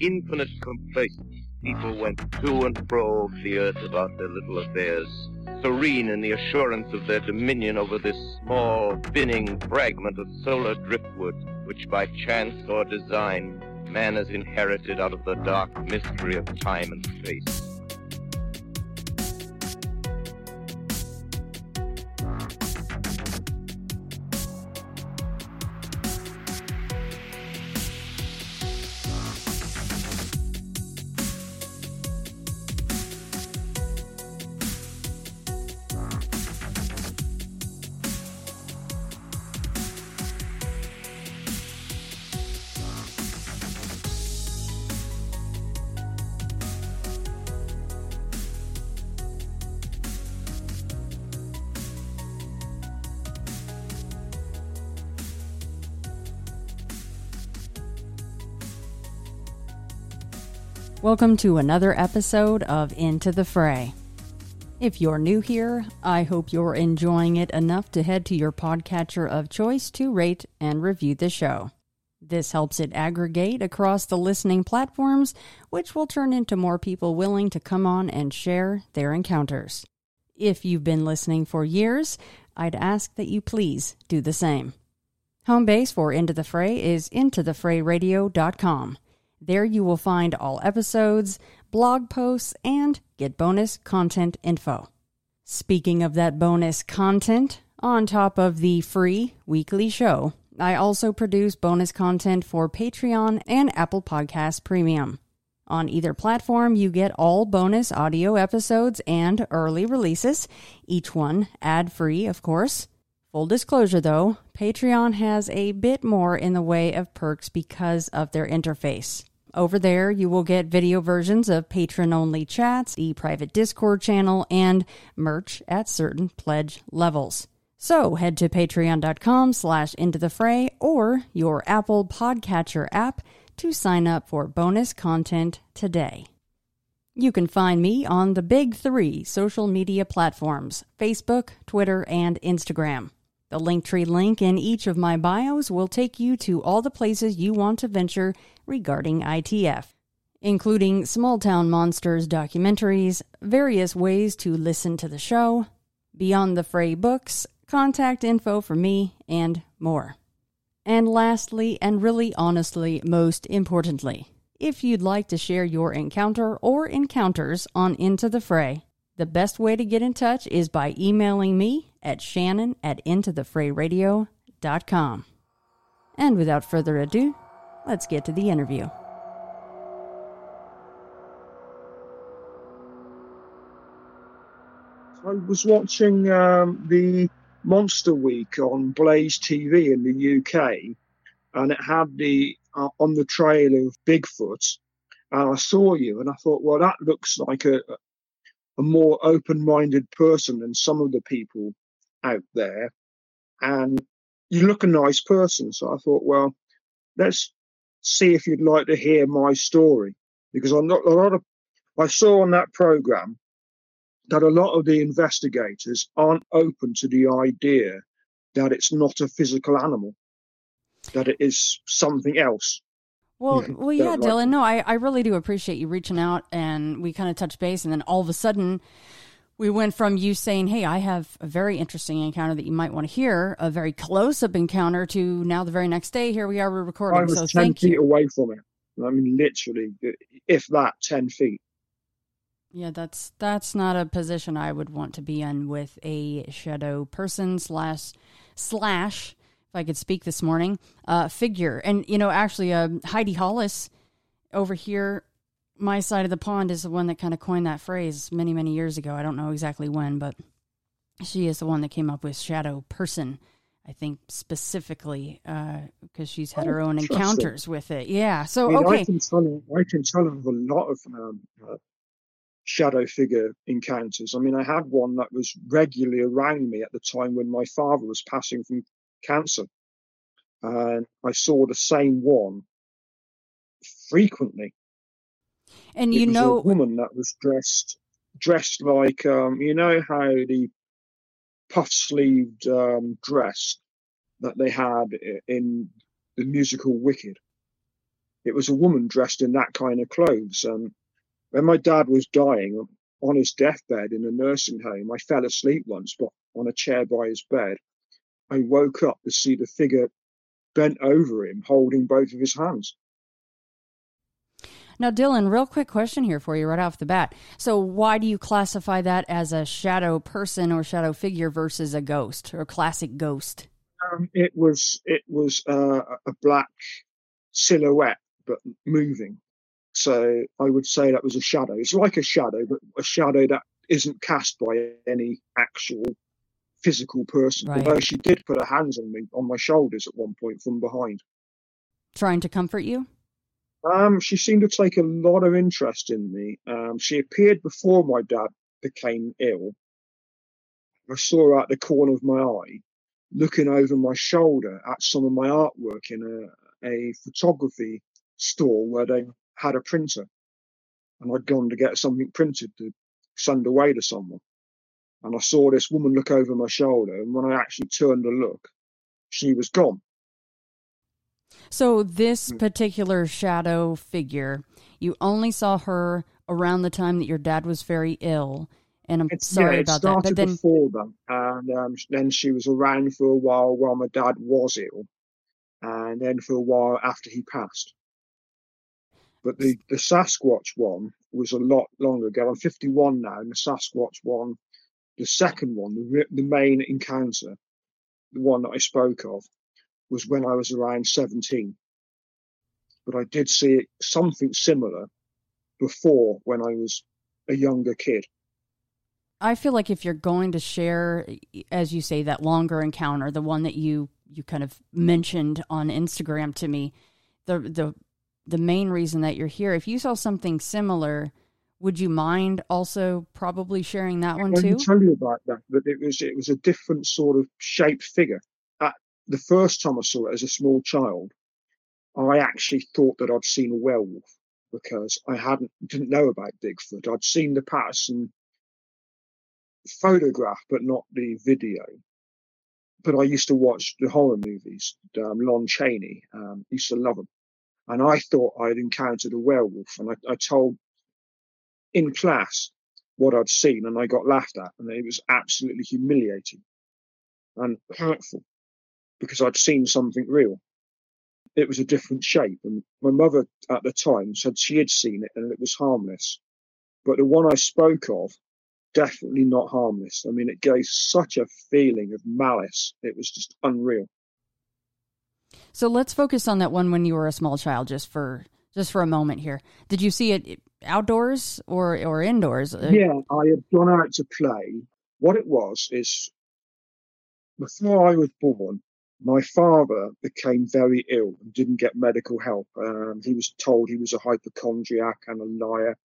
infinite complacence, people went to and fro the earth about their little affairs, serene in the assurance of their dominion over this small, spinning fragment of solar driftwood, which by chance or design man has inherited out of the dark mystery of time and space. Welcome to another episode of Into the Fray. If you're new here, I hope you're enjoying it enough to head to your podcatcher of choice to rate and review the show. This helps it aggregate across the listening platforms, which will turn into more people willing to come on and share their encounters. If you've been listening for years, I'd ask that you please do the same. Home base for Into the Fray is intothefrayradio.com. There you will find all episodes, blog posts, and get bonus content info. Speaking of that bonus content, on top of the free weekly show, I also produce bonus content for Patreon and Apple Podcast Premium. On either platform, you get all bonus audio episodes and early releases, each one ad free, of course. Full disclosure though, Patreon has a bit more in the way of perks because of their interface. Over there, you will get video versions of patron only chats, the private Discord channel, and merch at certain pledge levels. So head to patreon.com slash into the fray or your Apple Podcatcher app to sign up for bonus content today. You can find me on the big three social media platforms Facebook, Twitter, and Instagram. The Linktree link in each of my bios will take you to all the places you want to venture regarding ITF, including Small Town Monsters documentaries, various ways to listen to the show, Beyond the Fray books, contact info for me, and more. And lastly, and really honestly, most importantly, if you'd like to share your encounter or encounters on Into the Fray, the best way to get in touch is by emailing me at shannon at intothefrayradio.com. And without further ado, let's get to the interview. I was watching um, the Monster Week on Blaze TV in the UK, and it had the uh, on the trail of Bigfoot. And I saw you, and I thought, well, that looks like a, a more open-minded person than some of the people out there, and you look a nice person. So I thought, well, let's see if you'd like to hear my story because I'm not a lot of I saw on that program that a lot of the investigators aren't open to the idea that it's not a physical animal, that it is something else. Well, well, yeah, Dylan. No, I, I really do appreciate you reaching out, and we kind of touched base, and then all of a sudden, we went from you saying, "Hey, I have a very interesting encounter that you might want to hear," a very close-up encounter, to now the very next day, here we are, we're recording. I was so ten thank feet you. away from it. I mean, literally, if that, 10 feet. Yeah, that's that's not a position I would want to be in with a shadow person slash slash if I could speak this morning uh, figure. And you know, actually, uh, Heidi Hollis over here, my side of the pond, is the one that kind of coined that phrase many many years ago. I don't know exactly when, but she is the one that came up with shadow person. I think specifically because uh, she's had oh, her own encounters with it. Yeah. So I mean, okay, I can tell. I can tell of a lot of um, uh, shadow figure encounters. I mean, I had one that was regularly around me at the time when my father was passing from cancer, and I saw the same one frequently. And you know, a woman that was dressed dressed like um, you know how the puff sleeved um, dress that they had in the musical Wicked. It was a woman dressed in that kind of clothes. And when my dad was dying on his deathbed in a nursing home, I fell asleep once, but on a chair by his bed. I woke up to see the figure bent over him, holding both of his hands. Now, Dylan, real quick question here for you right off the bat. So, why do you classify that as a shadow person or shadow figure versus a ghost or classic ghost? Um, it was it was uh, a black silhouette, but moving. So I would say that was a shadow. It's like a shadow, but a shadow that isn't cast by any actual physical person. Right. Although she did put her hands on me, on my shoulders at one point from behind. Trying to comfort you? Um, she seemed to take a lot of interest in me. Um, she appeared before my dad became ill. I saw her at the corner of my eye, looking over my shoulder at some of my artwork in a, a photography store where they had a printer. And I'd gone to get something printed to send away to someone. And I saw this woman look over my shoulder. And when I actually turned to look, she was gone. So this hmm. particular shadow figure, you only saw her around the time that your dad was very ill. And I'm it's, sorry yeah, about that. But then before that, and um, then she was around for a while while my dad was ill, and then for a while after he passed. But the, the Sasquatch one was a lot longer ago. I'm 51 now, and the Sasquatch one, the second one, the, the main encounter, the one that I spoke of, was when I was around 17. But I did see something similar before when I was a younger kid. I feel like if you're going to share, as you say, that longer encounter, the one that you you kind of mentioned on Instagram to me, the the the main reason that you're here, if you saw something similar, would you mind also probably sharing that one too? I can tell you about that, but it was it was a different sort of shaped figure the first time I saw it as a small child, I actually thought that I'd seen a werewolf because I hadn't didn't know about Bigfoot. I'd seen the Patterson photograph, but not the video. But I used to watch the horror movies. Um, Lon Chaney um, used to love them, and I thought I'd encountered a werewolf. And I, I told in class what I'd seen, and I got laughed at, and it was absolutely humiliating and hurtful because I'd seen something real. It was a different shape. And my mother at the time said she had seen it and it was harmless. But the one I spoke of, definitely not harmless. I mean, it gave such a feeling of malice. It was just unreal. So let's focus on that one when you were a small child, just for just for a moment here. Did you see it outdoors or or indoors? Uh, yeah, I had gone out to play. What it was is before I was born, my father became very ill and didn't get medical help. Um, he was told he was a hypochondriac and a liar,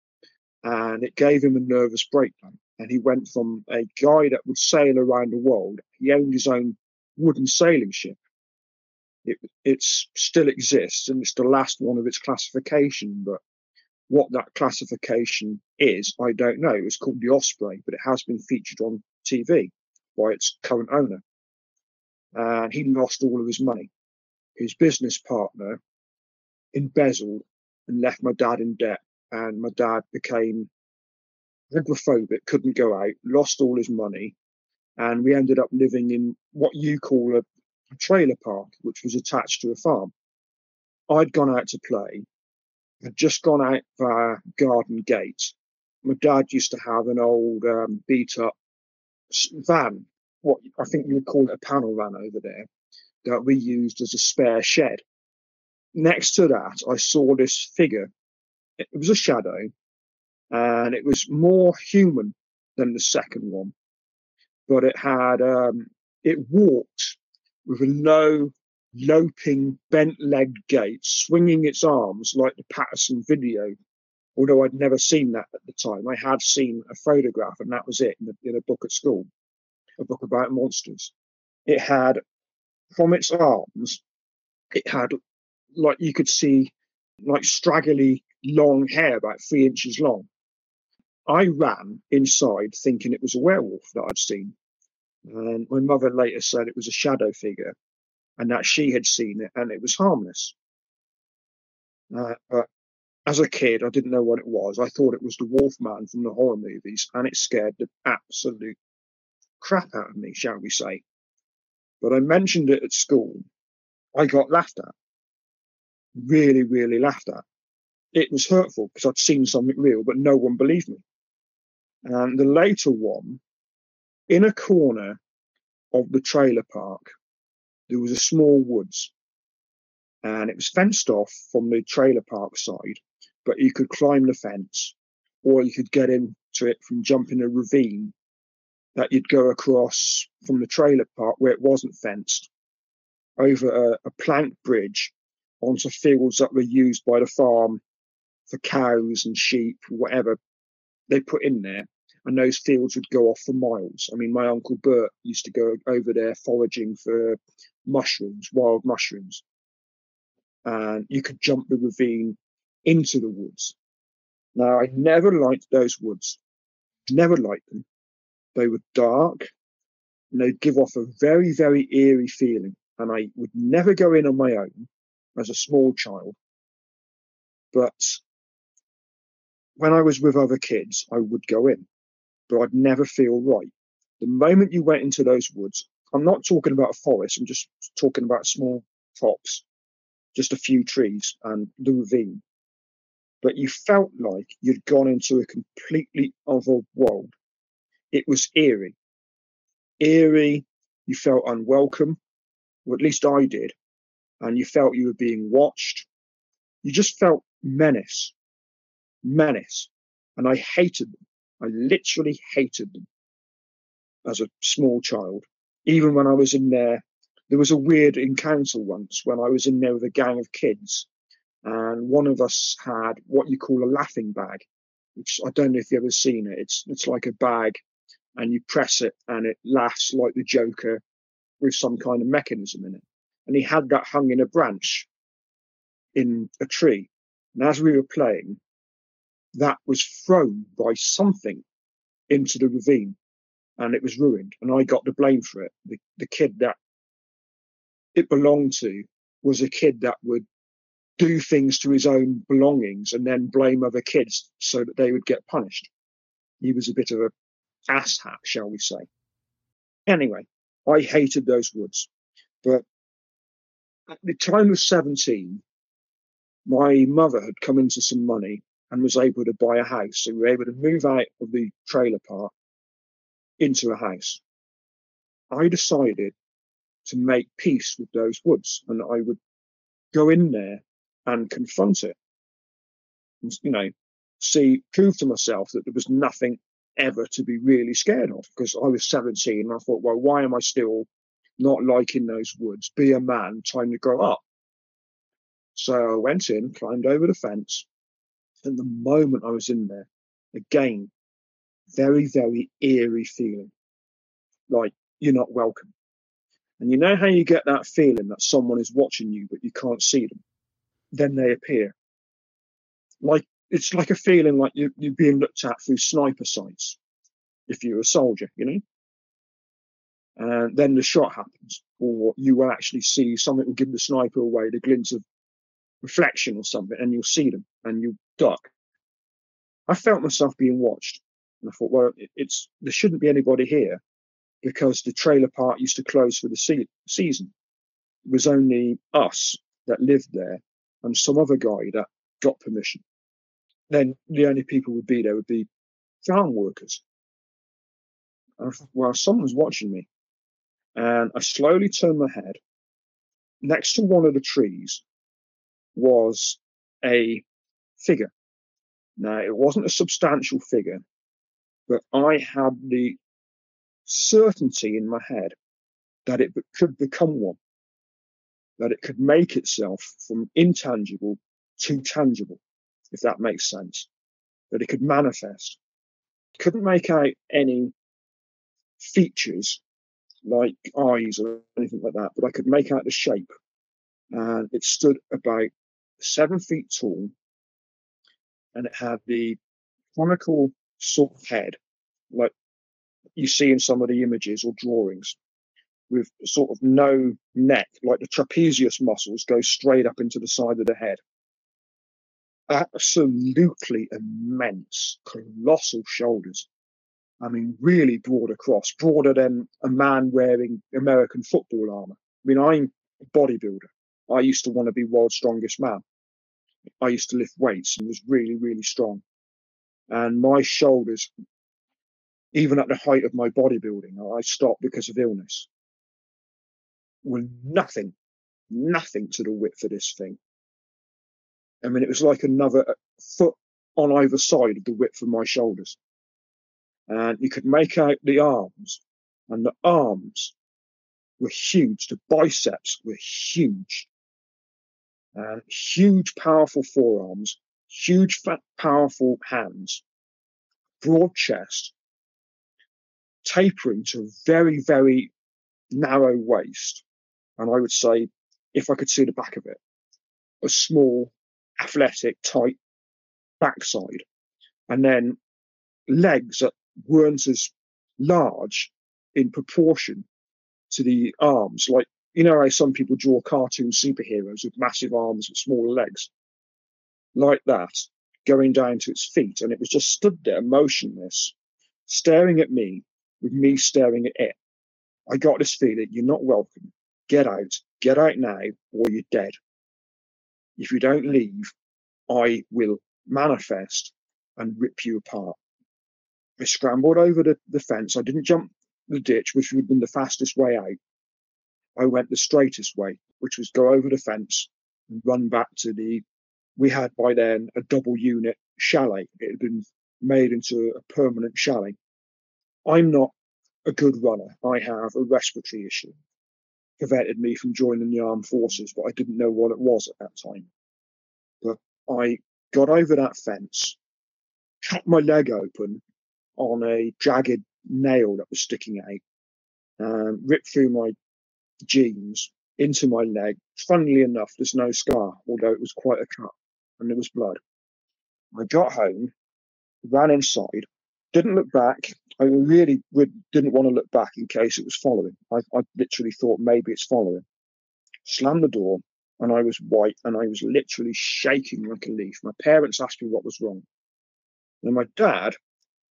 and it gave him a nervous breakdown. And he went from a guy that would sail around the world. He owned his own wooden sailing ship. It it's still exists, and it's the last one of its classification. But what that classification is, I don't know. It's called the Osprey, but it has been featured on TV by its current owner and he lost all of his money. His business partner embezzled and left my dad in debt, and my dad became agoraphobic, couldn't go out, lost all his money, and we ended up living in what you call a, trailer park, which was attached to a farm. I'd gone out to play, had just gone out via garden gate. My dad used to have an old um, beat up van, what I think you would call it a panel van over there, that we used as a spare shed. Next to that, I saw this figure. It was a shadow, and it was more human than the second one, but it had um, it walked with a low, loping, bent-legged gait, swinging its arms like the Patterson video. Although I'd never seen that at the time, I had seen a photograph, and that was it in, in a book at school, a book about monsters. It had, from its arms, it had like you could see like straggly long hair about three inches long. I ran inside thinking it was a werewolf that I'd seen. And my mother later said it was a shadow figure and that she had seen it and it was harmless. Uh, but as a kid, I didn't know what it was. I thought it was the wolf man from the horror movies and it scared the absolute crap out of me, shall we say. But I mentioned it at school. I got laughed at really, really laughed at. It was hurtful because I'd seen something real, but no one believed me. And the later one, in a corner of the trailer park, there was a small woods and it was fenced off from the trailer park side, but you could climb the fence or you could get into it from jumping a ravine that you'd go across from the trailer park where it wasn't fenced over a, a plank bridge onto fields that were used by the farm for cows and sheep, whatever they put in there. And those fields would go off for miles. I mean, my uncle Bert used to go over there foraging for mushrooms, wild mushrooms. And you could jump the ravine into the woods. Now, I never liked those woods. Never liked them. They were dark and they'd give off a very, very eerie feeling. And I would never go in on my own as a small child. But when I was with other kids, I would go in, but I'd never feel right. The moment you went into those woods, I'm not talking about a forest, I'm just talking about small tops, just a few trees and the ravine. But you felt like you'd gone into a completely other world. It was eerie. Eerie, you felt unwelcome, or at least I did and you felt you were being watched. You just felt menace, menace. And I hated them. I literally hated them as a small child. Even when I was in there, there was a weird encounter once when I was in there with a gang of kids and one of us had what you call a laughing bag, which I don't know if you've ever seen it. It's, it's like a bag and you press it and it laughs like the Joker with some kind of mechanism in it and he had that hung in a branch in a tree. And as we were playing, that was thrown by something into the ravine and it was ruined. And I got the blame for it. The, the kid that it belonged to was a kid that would do things to his own belongings and then blame other kids so that they would get punished. He was a bit of a asshat, shall we say. Anyway, I hated those woods, but at the time of 17, my mother had come into some money and was able to buy a house. So we were able to move out of the trailer park into a house. I decided to make peace with those woods and I would go in there and confront it. You know, see, prove to myself that there was nothing ever to be really scared of because I was 17 and I thought, well, why am I still not liking those woods. Be a man, time to grow up. So I went in, climbed over the fence, and the moment I was in there, again, very, very eerie feeling. Like you're not welcome. And you know how you get that feeling that someone is watching you, but you can't see them? Then they appear. Like it's like a feeling like you, you're being looked at through sniper sights if you're a soldier, you know? and then the shot happens, or you will actually see something will give the sniper away the glint of reflection or something, and you'll see them and you duck. I felt myself being watched, and I thought, well, it's there shouldn't be anybody here because the trailer park used to close for the se- season. It was only us that lived there and some other guy that got permission. Then the only people would be there would be farm workers. Well, someone's watching me. And I slowly turned my head. Next to one of the trees was a figure. Now, it wasn't a substantial figure, but I had the certainty in my head that it could become one, that it could make itself from intangible to tangible, if that makes sense, that it could manifest. Couldn't make out any features like eyes or anything like that, but I could make out the shape. And it stood about seven feet tall and it had the conical sort of head, like you see in some of the images or drawings, with sort of no neck, like the trapezius muscles go straight up into the side of the head. Absolutely immense, colossal shoulders. I mean, really broad across, broader than a man wearing American football armor. I mean, I'm a bodybuilder. I used to want to be world's strongest man. I used to lift weights and was really, really strong. And my shoulders, even at the height of my bodybuilding, I stopped because of illness, were nothing, nothing to the width of this thing. I mean, it was like another uh, foot on either side of the width of my shoulders. And you could make out the arms, and the arms were huge. The biceps were huge and huge, powerful forearms, huge, fat, powerful hands, broad chest, tapering to a very, very narrow waist. And I would say, if I could see the back of it, a small, athletic, tight backside, and then legs that weren't as large in proportion to the arms, like you know how some people draw cartoon superheroes with massive arms and smaller legs? Like that, going down to its feet. And it was just stood there motionless, staring at me with me staring at it. I got this feeling, you're not welcome. Get out. Get out now or you're dead. If you don't leave, I will manifest and rip you apart. I scrambled over the, the fence. I didn't jump the ditch, which would have been the fastest way out. I went the straightest way, which was go over the fence and run back to the, we had by then a double unit chalet. It had been made into a permanent chalet. I'm not a good runner. I have a respiratory issue. Prevented me from joining the armed forces, but I didn't know what it was at that time. But I got over that fence, cut my leg open on a jagged nail that was sticking out, um, ripped through my jeans into my leg. Funnily enough, there's no scar, although it was quite a cut and there was blood. I got home, ran inside, didn't look back. I really didn't want to look back in case it was following. I, I literally thought maybe it's following. Slammed the door, and I was white and I was literally shaking like a leaf. My parents asked me what was wrong. And my dad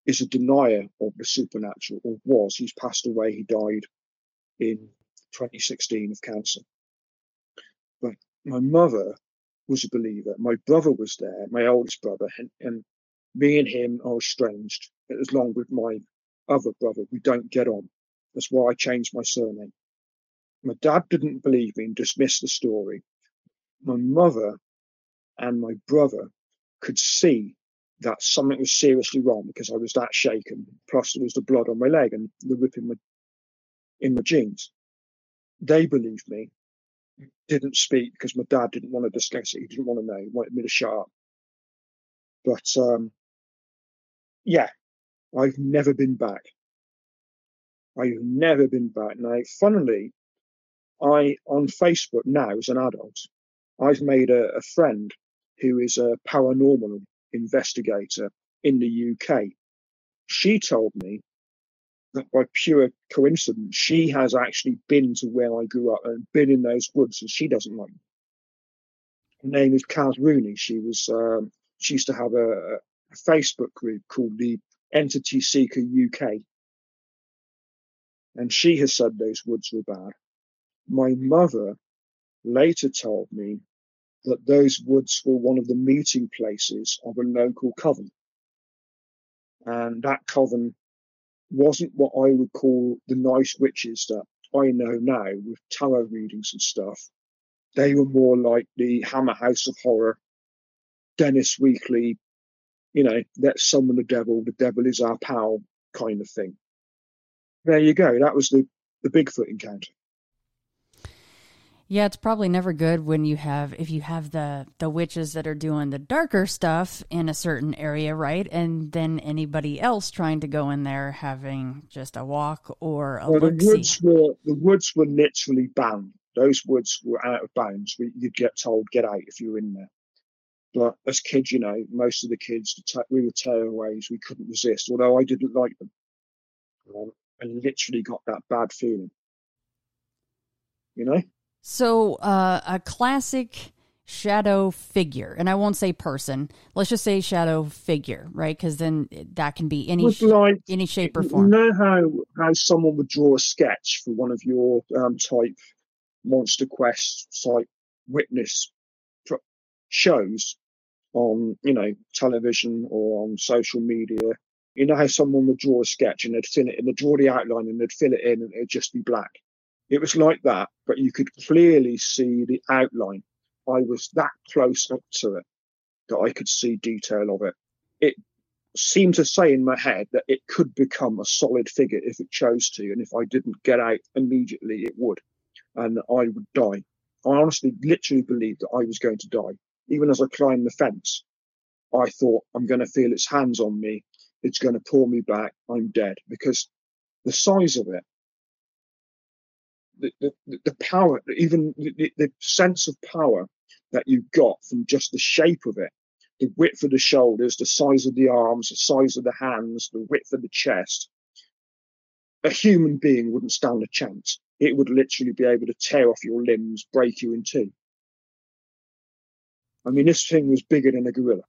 is a denier of the supernatural, or was. He's passed away. He died in 2016 of cancer. But my mother was a believer. My brother was there, my oldest brother, and, and me and him are estranged. As long with my other brother, we don't get on. That's why I changed my surname. My dad didn't believe me and dismissed the story. My mother and my brother could see that something was seriously wrong because I was that shaken. Plus, there was the blood on my leg and the rip in my in my jeans they believed me, didn't speak because my dad didn't want to discuss it. He didn't want to know. He wanted me to shut up. But um, yeah, I've never been back. I've never been back. Now, funnily, I on Facebook now as an adult, I've made a, a friend who is a paranormal investigator in the UK. She told me that by pure coincidence, she has actually been to where I grew up and been in those woods, and she doesn't like me. Her name is Kaz Rooney. She was um, she used to have a, a Facebook group called the Entity Seeker UK, and she has said those woods were bad. My mother later told me that those woods were one of the meeting places of a local coven. And that coven wasn't what I would call the nice witches that I know now with tarot readings and stuff. They were more like the Hammer House of Horror, Dennis Wheatley, you know, let's summon the devil, the devil is our pal kind of thing. There you go. That was the, the Bigfoot encounter. Yeah, it's probably never good when you have if you have the the witches that are doing the darker stuff in a certain area, right? And then anybody else trying to go in there having just a walk or a well, the woods were the woods were literally banned. Those woods were out of bounds. You'd get told get out if you were in there. But as kids, you know, most of the kids we were tearaways. We couldn't resist. Although I didn't like them, um, I literally got that bad feeling. You know. So, uh, a classic shadow figure, and I won't say person. Let's just say shadow figure, right? Because then that can be any sh- like, any shape or form. You know how how someone would draw a sketch for one of your um, type monster quest type witness shows on you know television or on social media. You know how someone would draw a sketch and they'd fill it and they'd draw the outline and they'd fill it in and it'd just be black. It was like that, but you could clearly see the outline. I was that close up to it that I could see detail of it. It seemed to say in my head that it could become a solid figure if it chose to, and if I didn't get out immediately, it would, and I would die. I honestly, literally believed that I was going to die. Even as I climbed the fence, I thought, I'm going to feel its hands on me. It's going to pull me back. I'm dead because the size of it the, the, the power, even the, the sense of power that you got from just the shape of it, the width of the shoulders, the size of the arms, the size of the hands, the width of the chest. A human being wouldn't stand a chance. It would literally be able to tear off your limbs, break you in two. I mean, this thing was bigger than a gorilla.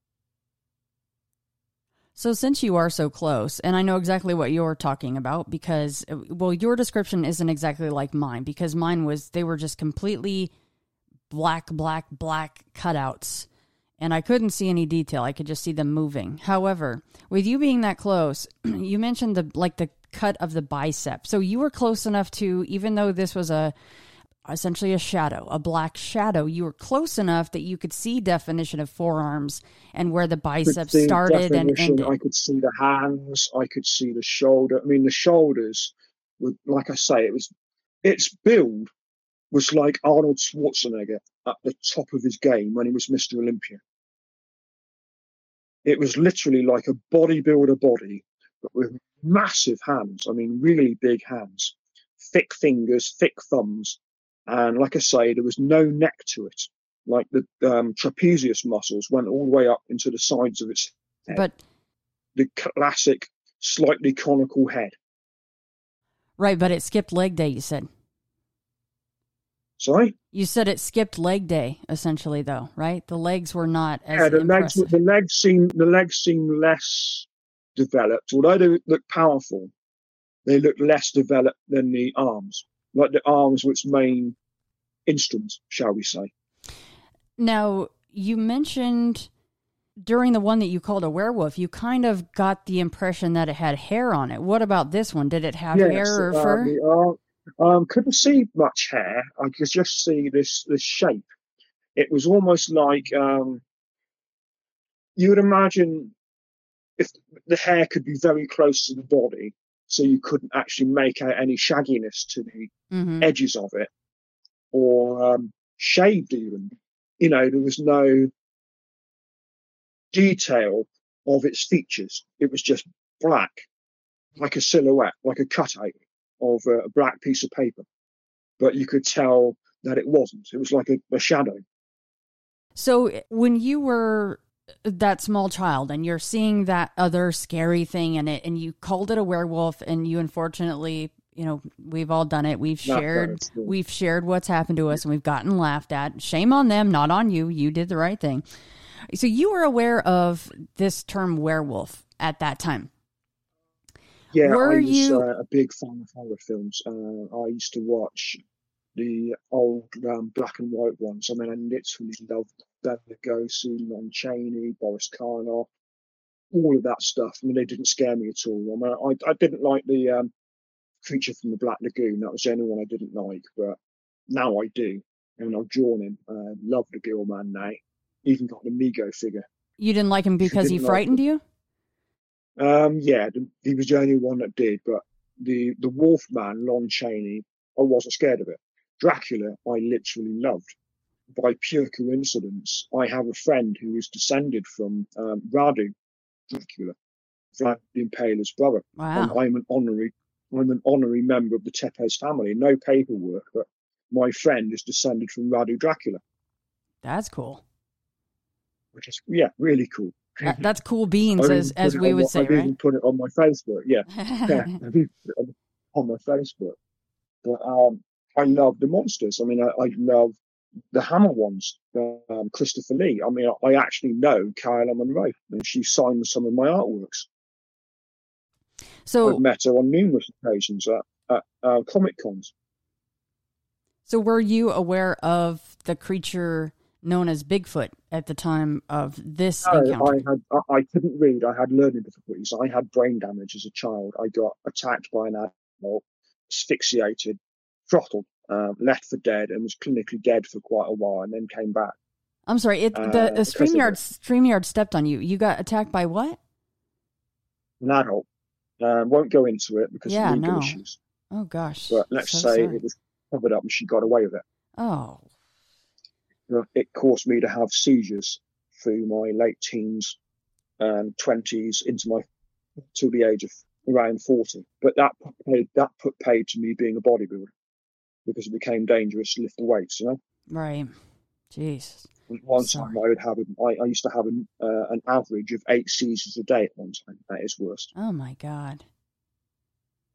So, since you are so close, and I know exactly what you're talking about because, uh, well, your description isn't exactly like mine because mine was, they were just completely black, black, black cutouts. And I couldn't see any detail. I could just see them moving. However, with you being that close, you mentioned the, like the cut of the bicep. So you were close enough to, even though this was a, essentially a shadow, a black shadow. You were close enough that you could see definition of forearms and where the biceps started and ended. I could see the hands, I could see the shoulder. I mean, the shoulders were, like I say, it was its build was like Arnold Schwarzenegger at the top of his game when he was Mr. Olympia. It was literally like a bodybuilder body, but with massive hands. I mean, really big hands, thick fingers, thick thumbs, and like I say, there was no neck to it. Like the um, trapezius muscles went all the way up into the sides of its head. But the classic, slightly conical head. Right, but it skipped leg day. You said. Sorry. You said it skipped leg day, essentially, though, right? The legs were not as yeah. The impressive. legs, the legs seem, the legs seem less developed. Although they look powerful, they look less developed than the arms like the arms were its main instrument, shall we say. Now, you mentioned during the one that you called a werewolf, you kind of got the impression that it had hair on it. What about this one? Did it have yes, hair or uh, fur? The, uh, um, couldn't see much hair. I could just see this this shape. It was almost like um, you would imagine if the hair could be very close to the body, so you couldn't actually make out any shagginess to the mm-hmm. edges of it, or um, shaved even. You know, there was no detail of its features. It was just black, like a silhouette, like a cutout of a black piece of paper. But you could tell that it wasn't. It was like a, a shadow. So when you were that small child and you're seeing that other scary thing in it and you called it a werewolf and you unfortunately you know we've all done it. We've shared we've shared what's happened to us and we've gotten laughed at. Shame on them not on you. You did the right thing. So you were aware of this term werewolf at that time. Yeah were I was you... uh, a big fan of horror films. Uh, i used to watch the old um, black and white ones. I mean, I literally loved Bela Lugosi, Lon Chaney, Boris Karloff, all of that stuff. I mean, they didn't scare me at all. I mean, I, I didn't like the um, creature from the Black Lagoon. That was the only one I didn't like, but now I do. And I've drawn him. Uh, love the Gill Man now. Even got the Mego figure. You didn't like him because he frightened like you? Um, yeah, the, he was the only one that did. But the the Wolf Man, Lon Chaney, I wasn't scared of it. Dracula, I literally loved. By pure coincidence, I have a friend who is descended from um, Radu Dracula, Vlad the Impaler's brother. Wow. And I'm an honorary I'm an honorary member of the Tepes family. No paperwork, but my friend is descended from Radu Dracula. That's cool. Which is yeah, really cool. That, that's cool beans, as as we would my, say, I right? even put it on my Facebook. Yeah, yeah, on my Facebook. But um, I love the monsters. I mean, I, I love the Hammer ones. Um, Christopher Lee. I mean, I, I actually know Caroline Munro, and she signed some of my artworks. So I've met her on numerous occasions at, at uh, comic cons. So were you aware of the creature known as Bigfoot at the time of this no, encounter? I had I, I couldn't read. I had learning difficulties. I had brain damage as a child. I got attacked by an adult, asphyxiated, throttled, um, left for dead, and was clinically dead for quite a while, and then came back. I'm sorry. It, Uh, the because Streamyard. Streamyard stepped on you. You got attacked by what? An adult. Um, won't go into it because Yeah, of legal no. issues. Oh gosh. But let's So say sorry. it was covered up and she got away with it. Oh, Uh, It caused me to have seizures through my late teens and twenties into my to the age of around forty. But that paid that put paid to me being a bodybuilder because it became dangerous to lift the weights. You know, right. Jeez. one Sorry. time I would have I, I used to have an, uh, an average of eight seizures a day at one time. That is worst. Oh my God.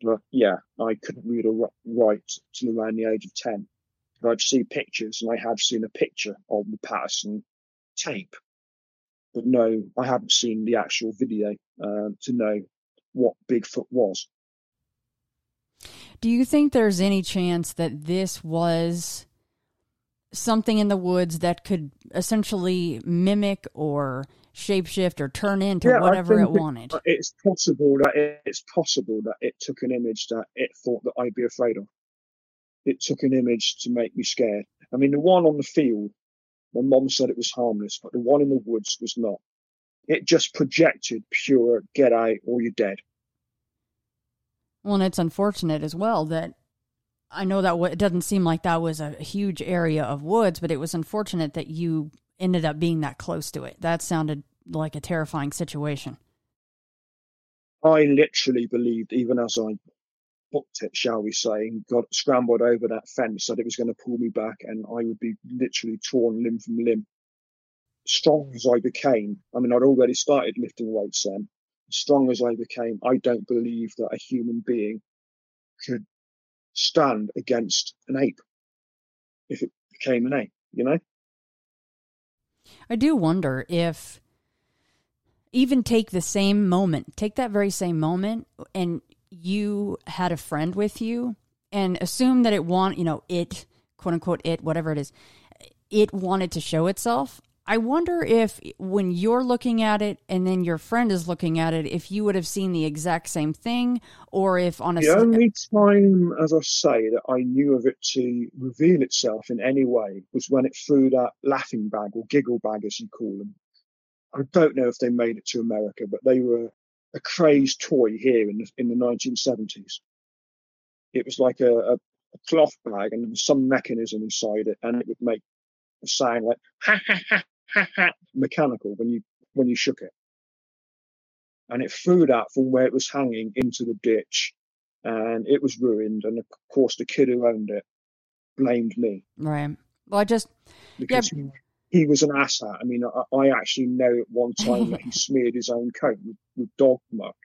But yeah, I couldn't read or write till around the age of 10. But I'd see pictures and I have seen a picture of the Patterson tape. But no, I hadn't seen the actual video uh, to know what Bigfoot was. Do you think there's any chance that this was something in the woods that could essentially mimic or shapeshift or turn into Yeah, whatever it wanted? It's possible that it, it's possible that it took an image that it thought that I'd be afraid of. It took an image to make me scared. I mean, the one on the field, my mom said it was harmless, but the one in the woods was not. It just projected pure get out or you're dead. Well, and it's unfortunate as well that I know that it doesn't seem like that was a huge area of woods, but it was unfortunate that you ended up being that close to it. That sounded like a terrifying situation. I literally believed, even as I booked it, shall we say, and got scrambled over that fence, that it was going to pull me back and I would be literally torn limb from limb. Strong as I became, I mean, I'd already started lifting weights then. Strong as I became, I don't believe that a human being could stand against an ape if it became an ape, you know? I do wonder if even take the same moment, take that very same moment, and you had a friend with you, and assume that it want you know it quote unquote it whatever it is, it wanted to show itself. I wonder if when you're looking at it and then your friend is looking at it, if you would have seen the exact same thing, or if on a The only time, as I say, that I knew of it to reveal itself in any way was when it threw that laughing bag or giggle bag, as you call them. I don't know if they made it to America, but they were a crazed toy here in the, in the 1970s. It was like a, a, a cloth bag and there was some mechanism inside it, and it would make a sound like ha ha ha ha ha mechanical when you when you shook it. And it threw that from where it was hanging into the ditch, and it was ruined. And of course, the kid who owned it blamed me right. Well, I just because he, he was an asshat. I mean, I, I actually know at one time that he smeared his own coat with, with dog muck,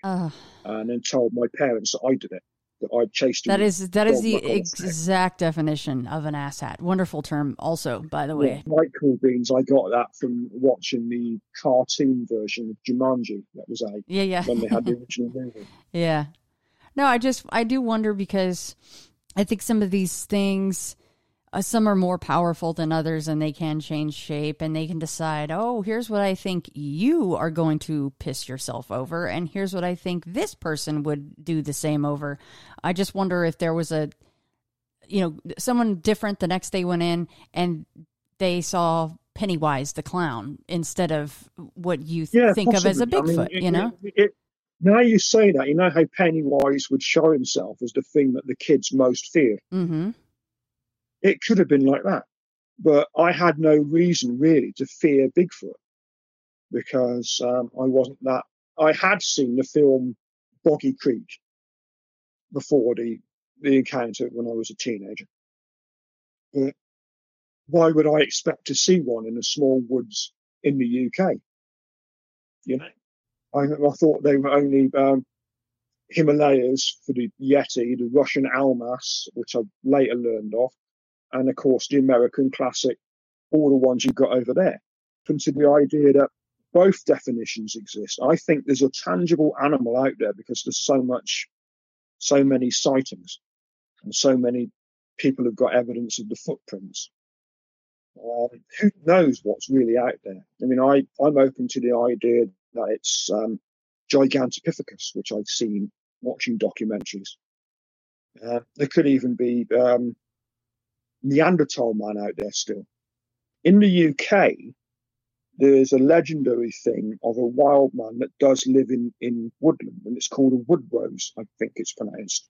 and then told my parents that I did it, I chased that is that is the exact definition of an asshat. Wonderful term, also by the way. White cool beans. I got that from watching the cartoon version of Jumanji that was out Yeah, yeah. when they had the original movie. Yeah. No, I just I do wonder because I think some of these things uh, some are more powerful than others and they can change shape and they can decide, oh, here's what I think you are going to piss yourself over, and here's what I think this person would do the same over. I just wonder if there was a, you know, someone different the next day went in and they saw Pennywise the clown instead of what you th- Yeah, think of as a possibly. I Bigfoot, mean, it- you know? it- it- now you say that, you know how Pennywise would show himself as the thing that the kids most feared. Mm-hmm. It could have been like that, but I had no reason really to fear Bigfoot because um, I wasn't that. I had seen the film Boggy Creek before the the encounter when I was a teenager. But why would I expect to see one in the small woods in the UK? You know, I, I thought they were only um, Himalayas for the Yeti, the Russian Almas, which I later learned of, and of course the American classic, all the ones you've got over there. Come to the idea that both definitions exist. I think there's a tangible animal out there because there's so much, so many sightings, and so many people have got evidence of the footprints. Um, who knows what's really out there? I mean, I, I'm open to the idea that it's um, Gigantopithecus, which I've seen watching documentaries. Uh, there could even be um, Neanderthal man out there still. In the UK, there's a legendary thing of a wild man that does live in, in woodland, and it's called a woodwose, I think it's pronounced.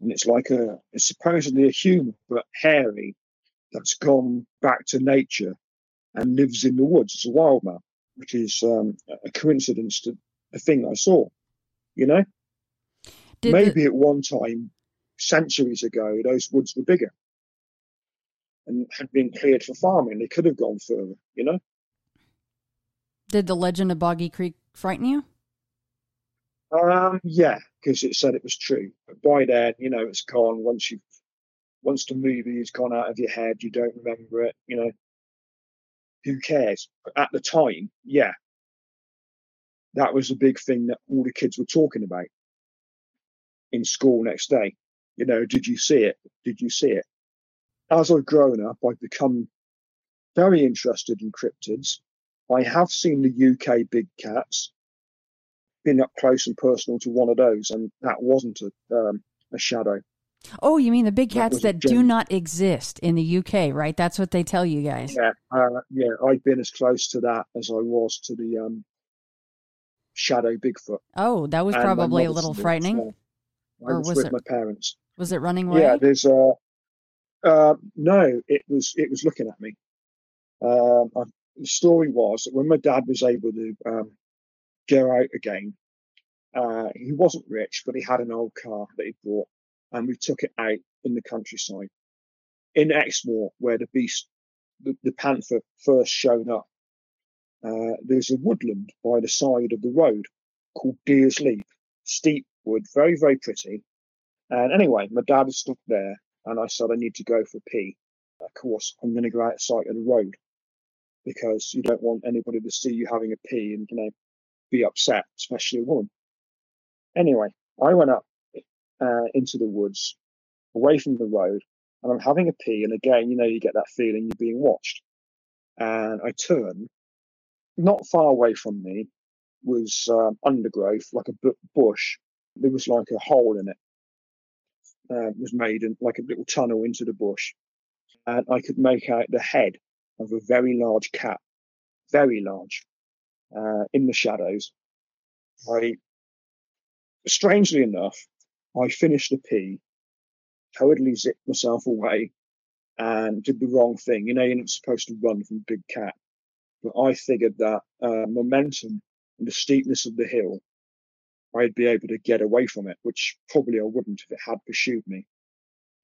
and it's like a it's supposedly a human but hairy that's gone back to nature and lives in the woods. It's a wild man, which is um, a coincidence to the thing I saw. You know, Did maybe the, at one time, centuries ago, those woods were bigger and had been cleared for farming. They could have gone further. You know, did the legend of Boggy Creek frighten you? um, yeah, because it said it was true. But by then, you know, it's gone. Once you once the movie has gone out of your head, you don't remember it. You know, who cares? But at the time, yeah, that was a big thing that all the kids were talking about in school next day. You know, did you see it? Did you see it? As I've grown up, I've become very interested in cryptids. I have seen the UK big cats, been up close and personal to one of those, and that wasn't a, um, a shadow. Oh, you mean the big cats a that do not exist in the UK, right? That's what they tell you guys. Yeah, uh, yeah, I've been as close to that as I was to the um, shadow Bigfoot. Oh, that was And probably a little frightening. Or was, was with it- my parents. Was it running away? Yeah, there's a. Uh, no, it was it was looking at me. Um, I, the story was that when my dad was able to um, go out again, uh, he wasn't rich, but he had an old car that he bought, and we took it out in the countryside, in Exmoor, where the beast, the, the panther, first showed up. Uh, there's a woodland by the side of the road called Deer's Leap, steep wood, very very pretty. And anyway, my dad stood there and I said I need to go for a pee. Of course, I'm going to go outside of the road because you don't want anybody to see you having a pee and you know be upset, especially a woman. Anyway, I went up uh, into the woods, away from the road, and I'm having a pee. And again, you know, you get that feeling you're being watched. And I turn, not far away from me was um, undergrowth, like a bush. There was like a hole in it. Uh, it was made in like a little tunnel into the bush. And I could make out the head of a very large cat, very large, uh, in the shadows. I, strangely enough, I finished the pee, totally zipped myself away, and did the wrong thing. You know, you're not supposed to run from big cat. But I figured that uh, momentum and the steepness of the hill, I'd be able to get away from it, which probably I wouldn't if it had pursued me.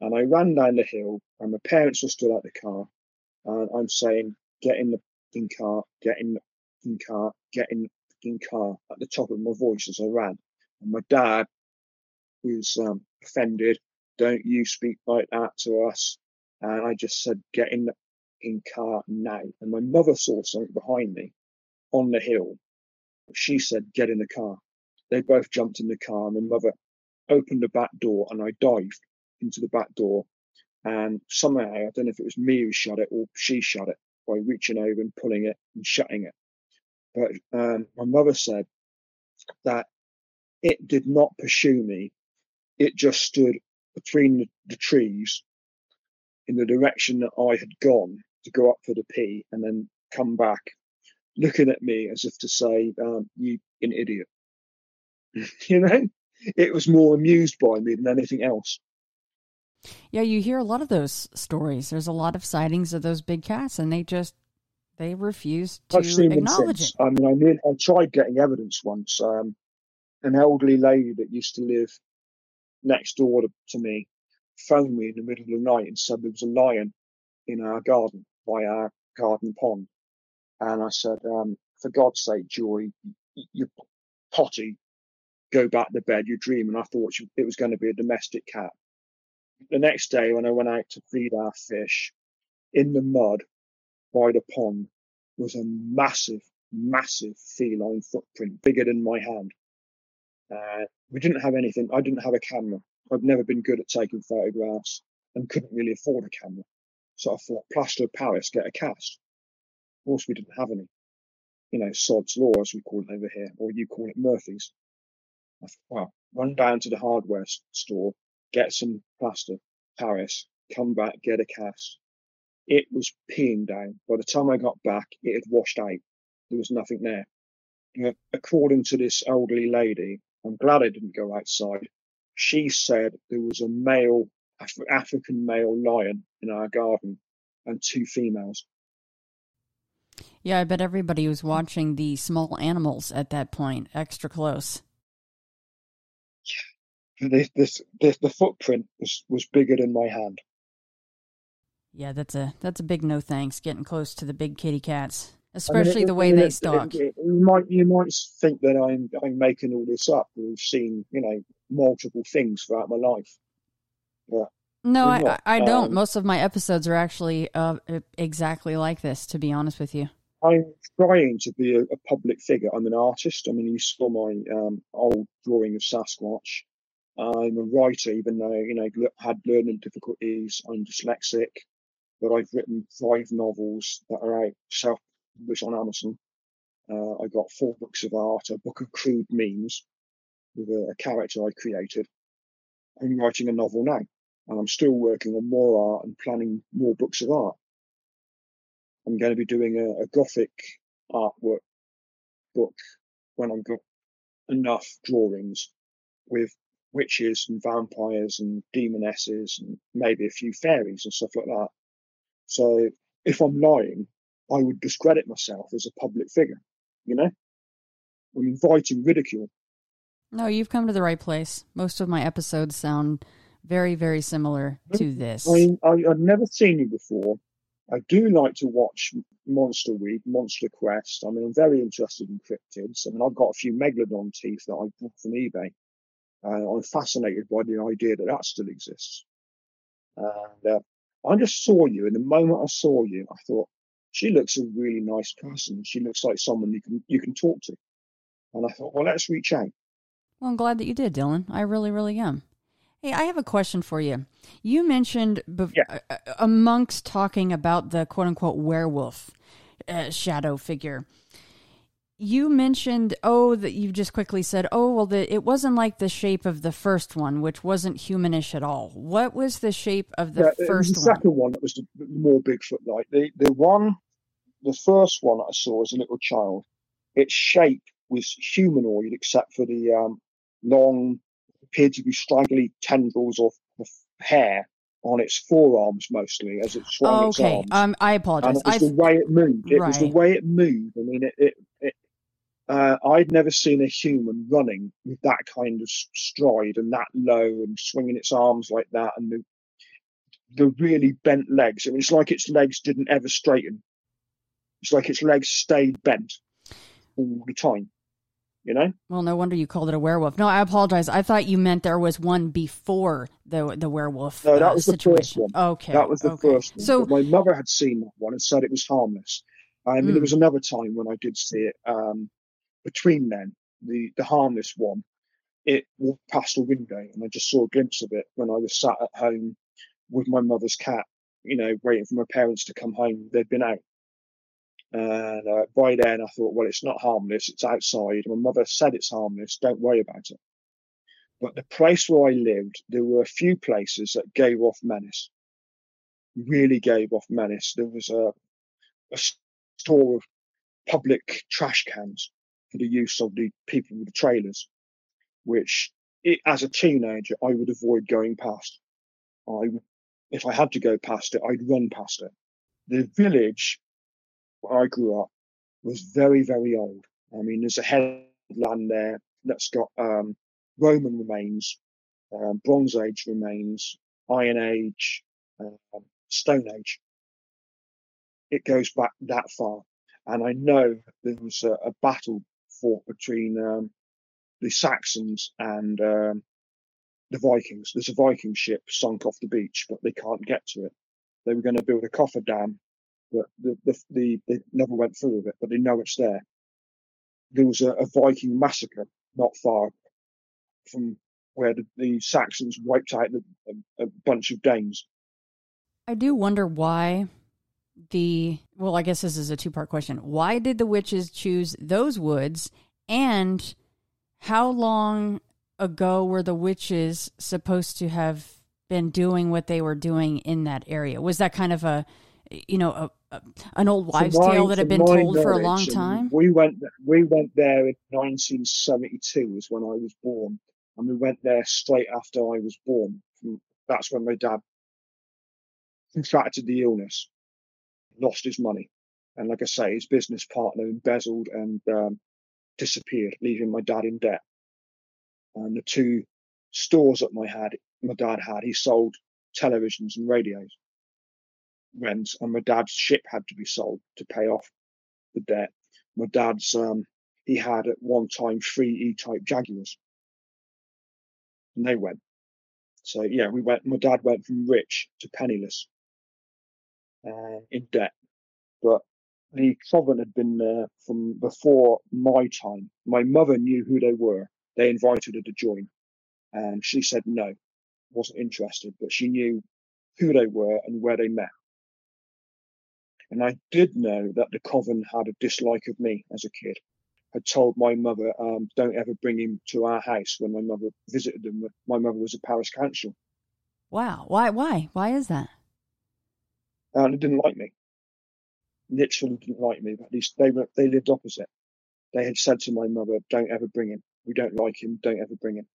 And I ran down the hill, and my parents were still at the car, and I'm saying, "Get in the car, get in the car, get in the car," at the top of my voice as I ran. And my dad was um, offended. Don't you speak like that to us. And I just said, get in the in car now. And my mother saw something behind me on the hill. She said, get in the car. They both jumped in the car. And my mother opened the back door and I dived into the back door. And somehow, I don't know if it was me who shut it or she shut it by reaching over and pulling it and shutting it. But um, my mother said that it did not pursue me it just stood between the, the trees in the direction that I had gone to go up for the pee and then come back, looking at me as if to say, um, "You an idiot." you know, it was more amused by me than anything else. Yeah, you hear a lot of those stories. There's a lot of sightings of those big cats, and they just they refuse to I've seen acknowledge it. I mean, I, I tried getting evidence once. Um, an elderly lady that used to live next door to me phoned me in the middle of the night and said there was a lion in our garden by our garden pond. And I said, um, for God's sake, Joy, you potty, go back to bed, you're dreaming. I thought it was going to be a domestic cat. The next day, when I went out to feed our fish, in the mud by the pond was a massive, massive feline footprint, bigger than my hand. Uh, we didn't have anything. I didn't have a camera. I'd never been good at taking photographs and couldn't really afford a camera. So I thought, plaster of Paris, get a cast. Of course, we didn't have any. You know, sod's law, as we call it over here, or you call it Murphy's. I thought, well, run down to the hardware store, get some plaster, Paris, come back, get a cast. It was peeing down. By the time I got back, it had washed out. There was nothing there. according to this elderly lady, I'm glad I didn't go outside. She said there was a male, Af- African male lion in our garden and two females. Yeah, I bet everybody was watching the small animals at that point, extra close. This, this, this, the footprint was, was bigger than my hand. Yeah, that's a that's a big no thanks. Getting close to the big kitty cats especially I mean, it, the way it, they stalk. It, you might you might think that I'm I'm making all this up. We've seen you know multiple things throughout my life. Yeah. No, I, I don't. Um, Most of my episodes are actually uh, exactly like this. To be honest with you, I'm trying to be a, a public figure. I'm an artist. I mean, you saw my um, old drawing of Sasquatch. I'm a writer, even though you know had learning difficulties. I'm dyslexic, but I've written five novels that are out self published on Amazon. Uh, I got four books of art, a book of crude memes with a, a character I created. I'm writing a novel now, and I'm still working on more art and planning more books of art. I'm going to be doing a, a gothic artwork book when I've got enough drawings with witches and vampires and demonesses and maybe a few fairies and stuff like that. So if I'm lying, I would discredit myself as a public figure. You know, I'm inviting ridicule. No, you've come to the right place. Most of my episodes sound very, very similar to this. I, I, I've never seen you before. I do like to watch Monster Week, Monster Quest. I mean, I'm very interested in cryptids. I mean, I've got a few megalodon teeth that I bought from eBay. Uh, I'm fascinated by the idea that that still exists. And uh, I just saw you. And the moment I saw you, I thought, she looks a really nice person. She looks like someone you can you can talk to. And I thought, well, let's reach out. Well, I'm glad that you did, Dylan. I really, really am. Hey, I have a question for you. You mentioned be- yeah. uh, amongst talking about the quote unquote werewolf uh, shadow figure you mentioned oh that you just quickly said oh well the, it wasn't like the shape of the first one which wasn't humanish at all what was the shape of the yeah, first the second one that was the, more bigfoot like the, the one the first one i saw as a little child its shape was humanoid except for the um, long appeared to be straggly tendrils of, of hair on its forearms mostly as it swung oh, okay. its arms. Um, I apologize. And it was I've... the way it moved. It right. was the way it moved. I mean, it, it uh, I'd never seen a human running with that kind of stride and that low and swinging its arms like that and the, the really bent legs. I mean, it's like its legs didn't ever straighten. It's like its legs stayed bent all the time. You know? Well, no wonder you called it a werewolf. No, I apologize. I thought you meant there was one before the the werewolf. No, that uh, was situation. the first one. Okay, that was the okay. first one. So but my mother had seen that one and said it was harmless. I mean, mm. there was another time when I did see it. Um, between them, the, the harness one, it walked past a window and I just saw a glimpse of it when I was sat at home with my mother's cat, you know, waiting for my parents to come home. They'd been out. And uh, by then I thought, well, it's not harmless. It's outside. My mother said it's harmless. Don't worry about it. But the place where I lived, there were a few places that gave off menace. Really gave off menace. There was a, a store of public trash cans for the use of the people with the trailers, which it, as a teenager, I would avoid going past. I, if I had to go past it, I'd run past it. The village where I grew up was very, very old. I mean, there's a headland there that's got um, Roman remains, um, Bronze Age remains, Iron Age, um, Stone Age. It goes back that far. And I know there was a, a battle fought between um, the Saxons and um, the Vikings. There's a Viking ship sunk off the beach, but they can't get to it. They were going to build a coffer dam, but the, the, the, they never went through with it, but they know it's there. There was a, a Viking massacre not far from where the, the Saxons wiped out a, a bunch of Danes. I do wonder why the well, I guess this is a two part question. Why did the witches choose those woods? And how long ago were the witches supposed to have been doing what they were doing in that area? Was that kind of a you know a, a an old wives' tale that had been told for a long time? We went we went there in 1972 was when I was born, and we went there straight after I was born. That's when my dad contracted the illness lost his money. And like I say, his business partner embezzled and um, disappeared, leaving my dad in debt. And the two stores that my had, my dad had, he sold televisions and radios. Rents, and my dad's ship had to be sold to pay off the debt. My dad's, um, he had at one time three E-type Jaguars, and they went. So yeah, we went. My dad went from rich to penniless uh, in debt. But the Coven had been there from before my time. My mother knew who they were. They invited her to join, and she said no, wasn't interested. But she knew who they were and where they met. And I did know that the Coven had a dislike of me as a kid. Had told my mother, um, "Don't ever bring him to our house." When my mother visited them, my mother was a parish council. Wow, why, why, why is that? And they didn't like me. Literally didn't like me, but at least they were they lived opposite. They had said to my mother, "Don't ever bring him. We don't like him. Don't ever bring him."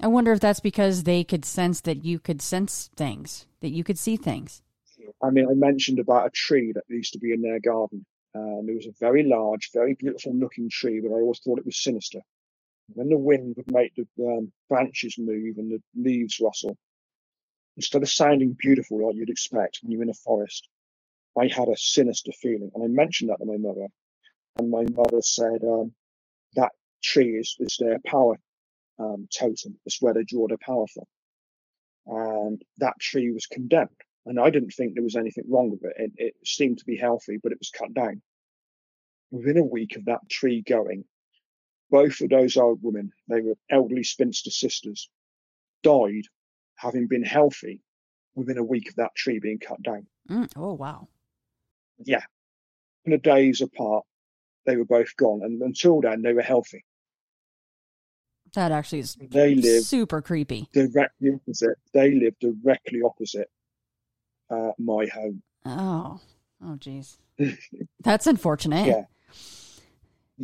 I wonder if that's because they could sense that you could sense things, that you could see things. I mean, I mentioned about a tree that used to be in their garden. And it was a very large, very beautiful looking tree, but I always thought it was sinister. When the wind would make the um, branches move and the leaves rustle, instead of sounding beautiful like you'd expect when you're in a forest, I had a sinister feeling. And I mentioned that to my mother. And my mother said, um, that tree is, is their power um, totem. It's where they draw their power from. and that tree was condemned. And I didn't think there was anything wrong with it. It, it seemed to be healthy, but it was cut down. Within a week of that tree going, both of those old women, they were elderly spinster sisters, died having been healthy within a week of that tree being cut down. Mm, oh, wow. Yeah. In a days apart, they were both gone. And until then, they were healthy. That actually is they live super creepy. Directly opposite. They live directly opposite uh, my home. Oh, oh, geez, that's unfortunate. Yeah,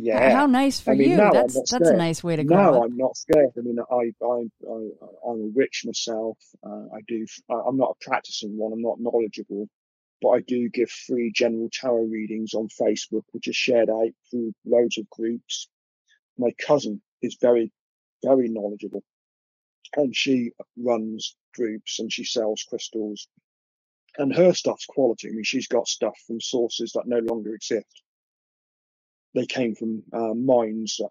yeah. How nice for I mean, you. That's that's a nice way to go. No, I'm not scared. I mean, I I, I am a witch myself. Uh, I do. I'm not a practicing one. I'm not knowledgeable, but I do give free general tarot readings on Facebook, which is shared out through loads of groups. My cousin is very, very knowledgeable, and she runs groups and she sells crystals and her stuff's quality. I mean, she's got stuff from sources that no longer exist. They came from uh, mines that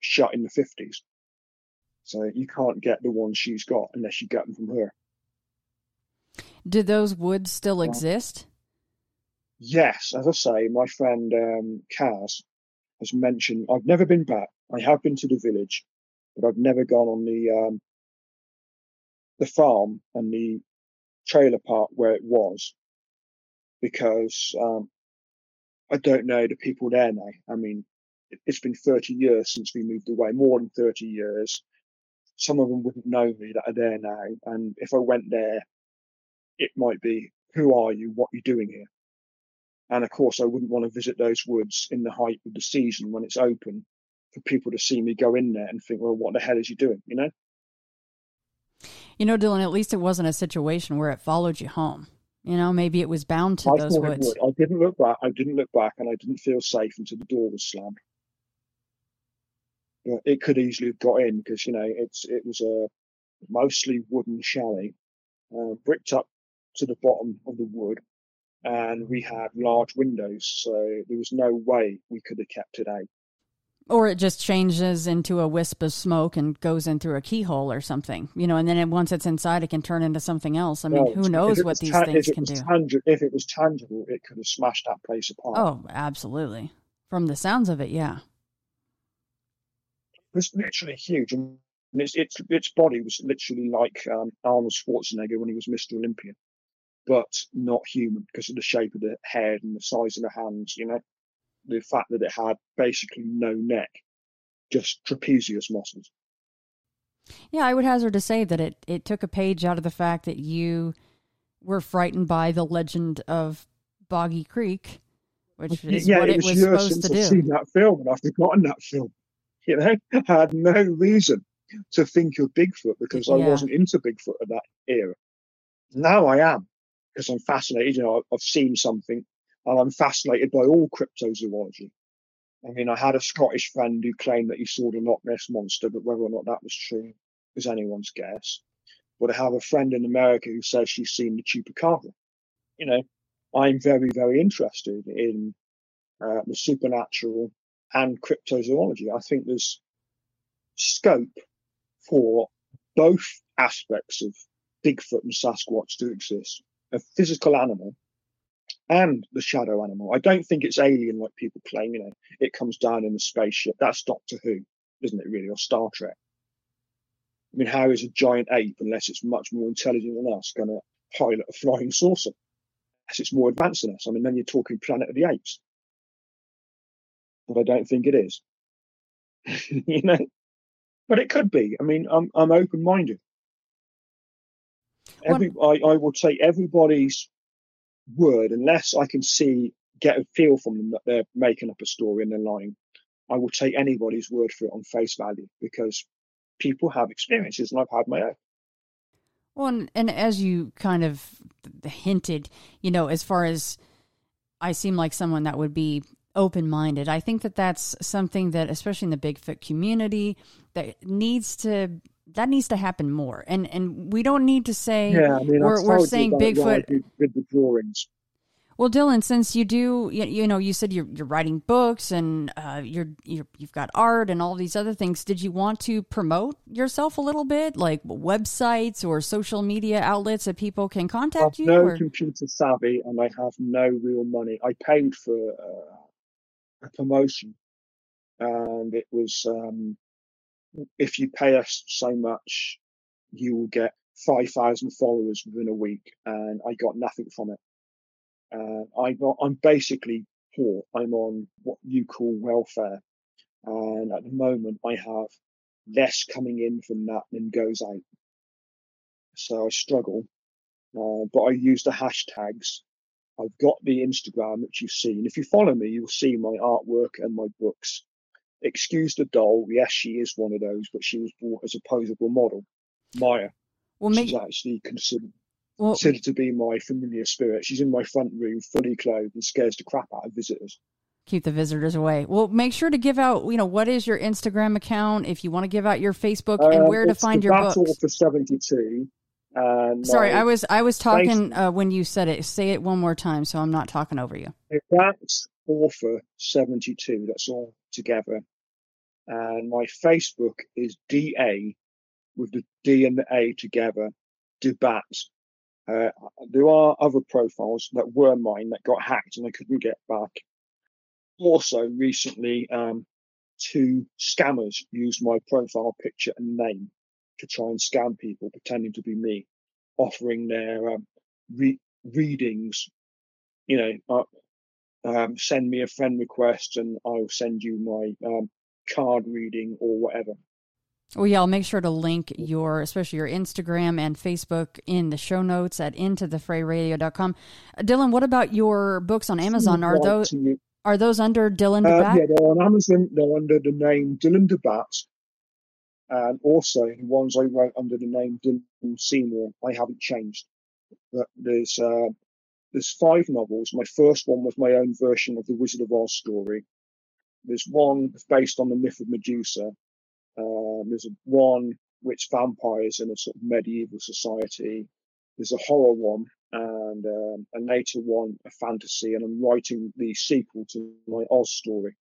shut in the 50s. So you can't get the ones she's got unless you get them from her. Do those woods still exist? yes, as I say, my friend um, Kaz has mentioned. I've never been back. I have been to the village, but I've never gone on the um, the farm and the trailer park where it was because um, I don't know the people there now. I mean, it's been 30 years since we moved away, more than 30 years. Some of them wouldn't know me that are there now. And if I went there, it might be, who are you? What are you doing here? And of course, I wouldn't want to visit those woods in the height of the season when it's open for people to see me go in there and think, well, what the hell is he doing? You know? You know, Dylan, at least it wasn't a situation where it followed you home. You know, maybe it was bound to I those woods. I didn't look back. I didn't look back, and I didn't feel safe until the door was slammed. it could easily have got in because you know it's it was a mostly wooden chalet, uh, bricked up to the bottom of the wood, and we had large windows, so there was no way we could have kept it out. Or it just changes into a wisp of smoke and goes in through a keyhole or something, you know. And then it, once it's inside, it can turn into something else. I mean, who knows what these ta- things can do? Tangi- if it was tangible, it could have smashed that place apart. Oh, absolutely. From the sounds of it, yeah. It was literally huge, and its its its body was literally like um, Arnold Schwarzenegger when he was Mr. Olympia, but not human because of the shape of the head and the size of the hands. You know the fact that it had basically no neck, just trapezius muscles. Yeah, I would hazard to say that it, it took a page out of the fact that you were frightened by the legend of Boggy Creek, which is yeah, what it, was, it was supposed to do. I've seen that film and I've forgotten that film. You know, I had no reason to think of Bigfoot because I yeah. wasn't into Bigfoot at that era. Now I am because I'm fascinated. You know, I've seen something and I'm fascinated by all cryptozoology. I mean, I had a Scottish friend who claimed that he saw the Loch Ness monster, but whether or not that was true is anyone's guess. But I have a friend in America who says she's seen the chupacabra. You know, I'm very, very interested in uh, the supernatural and cryptozoology. I think there's scope for both aspects of Bigfoot and Sasquatch to exist. A physical animal and the shadow animal. I don't think it's alien like people claim. You know, it comes down in a spaceship. That's Doctor Who, isn't it? Really, or Star Trek. I mean, how is a giant ape, unless it's much more intelligent than us, going to pilot a flying saucer? Unless it's more advanced than us. I mean, then you're talking Planet of the Apes. But I don't think it is. you know, but it could be. I mean, I'm I'm open minded. Every I, I will take everybody's word, unless I can see, get a feel from them that they're making up a story and they're lying, I will take anybody's word for it on face value because people have experiences and I've had my own. Well, and, and as you kind of hinted, you know, as far as I seem like someone that would be open minded, I think that that's something that, especially in the Bigfoot community, that needs to that needs to happen more. And and we don't need to say yeah, I mean, we're, we're saying Bigfoot with the drawings. Well, Dylan, since you do, you, you know, you said you're, you're writing books and uh, you're, you're you've got art and all these other things. Did you want to promote yourself a little bit, like websites or social media outlets that people can contact I'm you? no or? computer savvy, and I have no real money. I paid for uh, a promotion, and it was um, if you pay us so much, you will get five thousand followers within a week, and I got nothing from it. Uh, I got, I'm basically poor. I'm on what you call welfare. And at the moment, I have less coming in from that than goes out. So I struggle. Uh, but I use the hashtags. I've got the Instagram, which you've seen. If you follow me, you'll see my artwork and my books. Excuse the doll. Yes, she is one of those, but she was bought as a posable model. Maya. Well, She's make, actually considered well, considered to be my familiar spirit. She's in my front room, fully clothed, and scares the crap out of visitors. keep the visitors away. Well, make sure to give out, you know, what is your Instagram account if you want to give out your Facebook and Um, where to find your Battle books. for seventy-two. And Sorry, I was I was talking uh, when you said it. Say it one more time, so I'm not talking over you. That's author seventy-two. That's all together. And my Facebook is DA with the D and the A together. Debat. Uh, there are other profiles that were mine that got hacked and I couldn't get back. Also, recently, um, two scammers used my profile picture and name to try and scam people, pretending to be me, offering their um, re- readings. You know, uh, um, send me a friend request and I'll send you my um, card reading or whatever. Well, yeah, I'll make sure to link your, especially your Instagram and Facebook in the show notes at intothefrayradio.com. Uh, Dylan, what about your books on Amazon? Are those are those under Dylan Uh, yeah, they're on Amazon. They're under the name Dylan Debat. And also the ones I wrote under the name Dylan Seymour, I haven't changed. But there's uh, there's five novels. My first one was my own version of the Wizard of Oz story. There's one based on the myth of Medusa. Um, there's one which vampires in a sort of medieval society. There's a horror one and um, a later one, a fantasy, and I'm writing the sequel to my Oz story.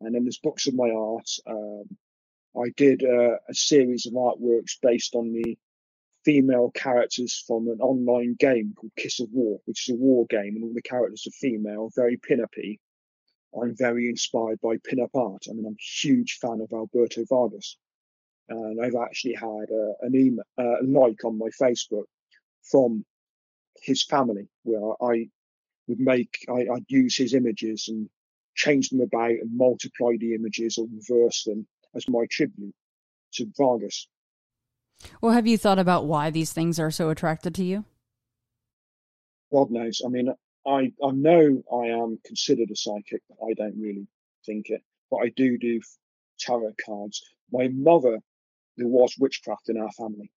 And then there's books of my art. Um, I did uh, a series of artworks based on the female characters from an online game called Kiss of War, which is a war game, and all the characters are female, very pin-uppy. I'm very inspired by pin-up art. I mean, I'm a huge fan of Alberto Vargas, and I've actually had a, an email, uh, like on my Facebook from his family, where I would make, I, I'd use his images and change them about and multiply the images or reverse them as my tribute to Vargas. Well, have you thought about why these things are so attracted to you? God knows. I mean, I, I know I am considered a psychic, but I don't really think it. But I do do tarot cards. My mother, there was witchcraft in our family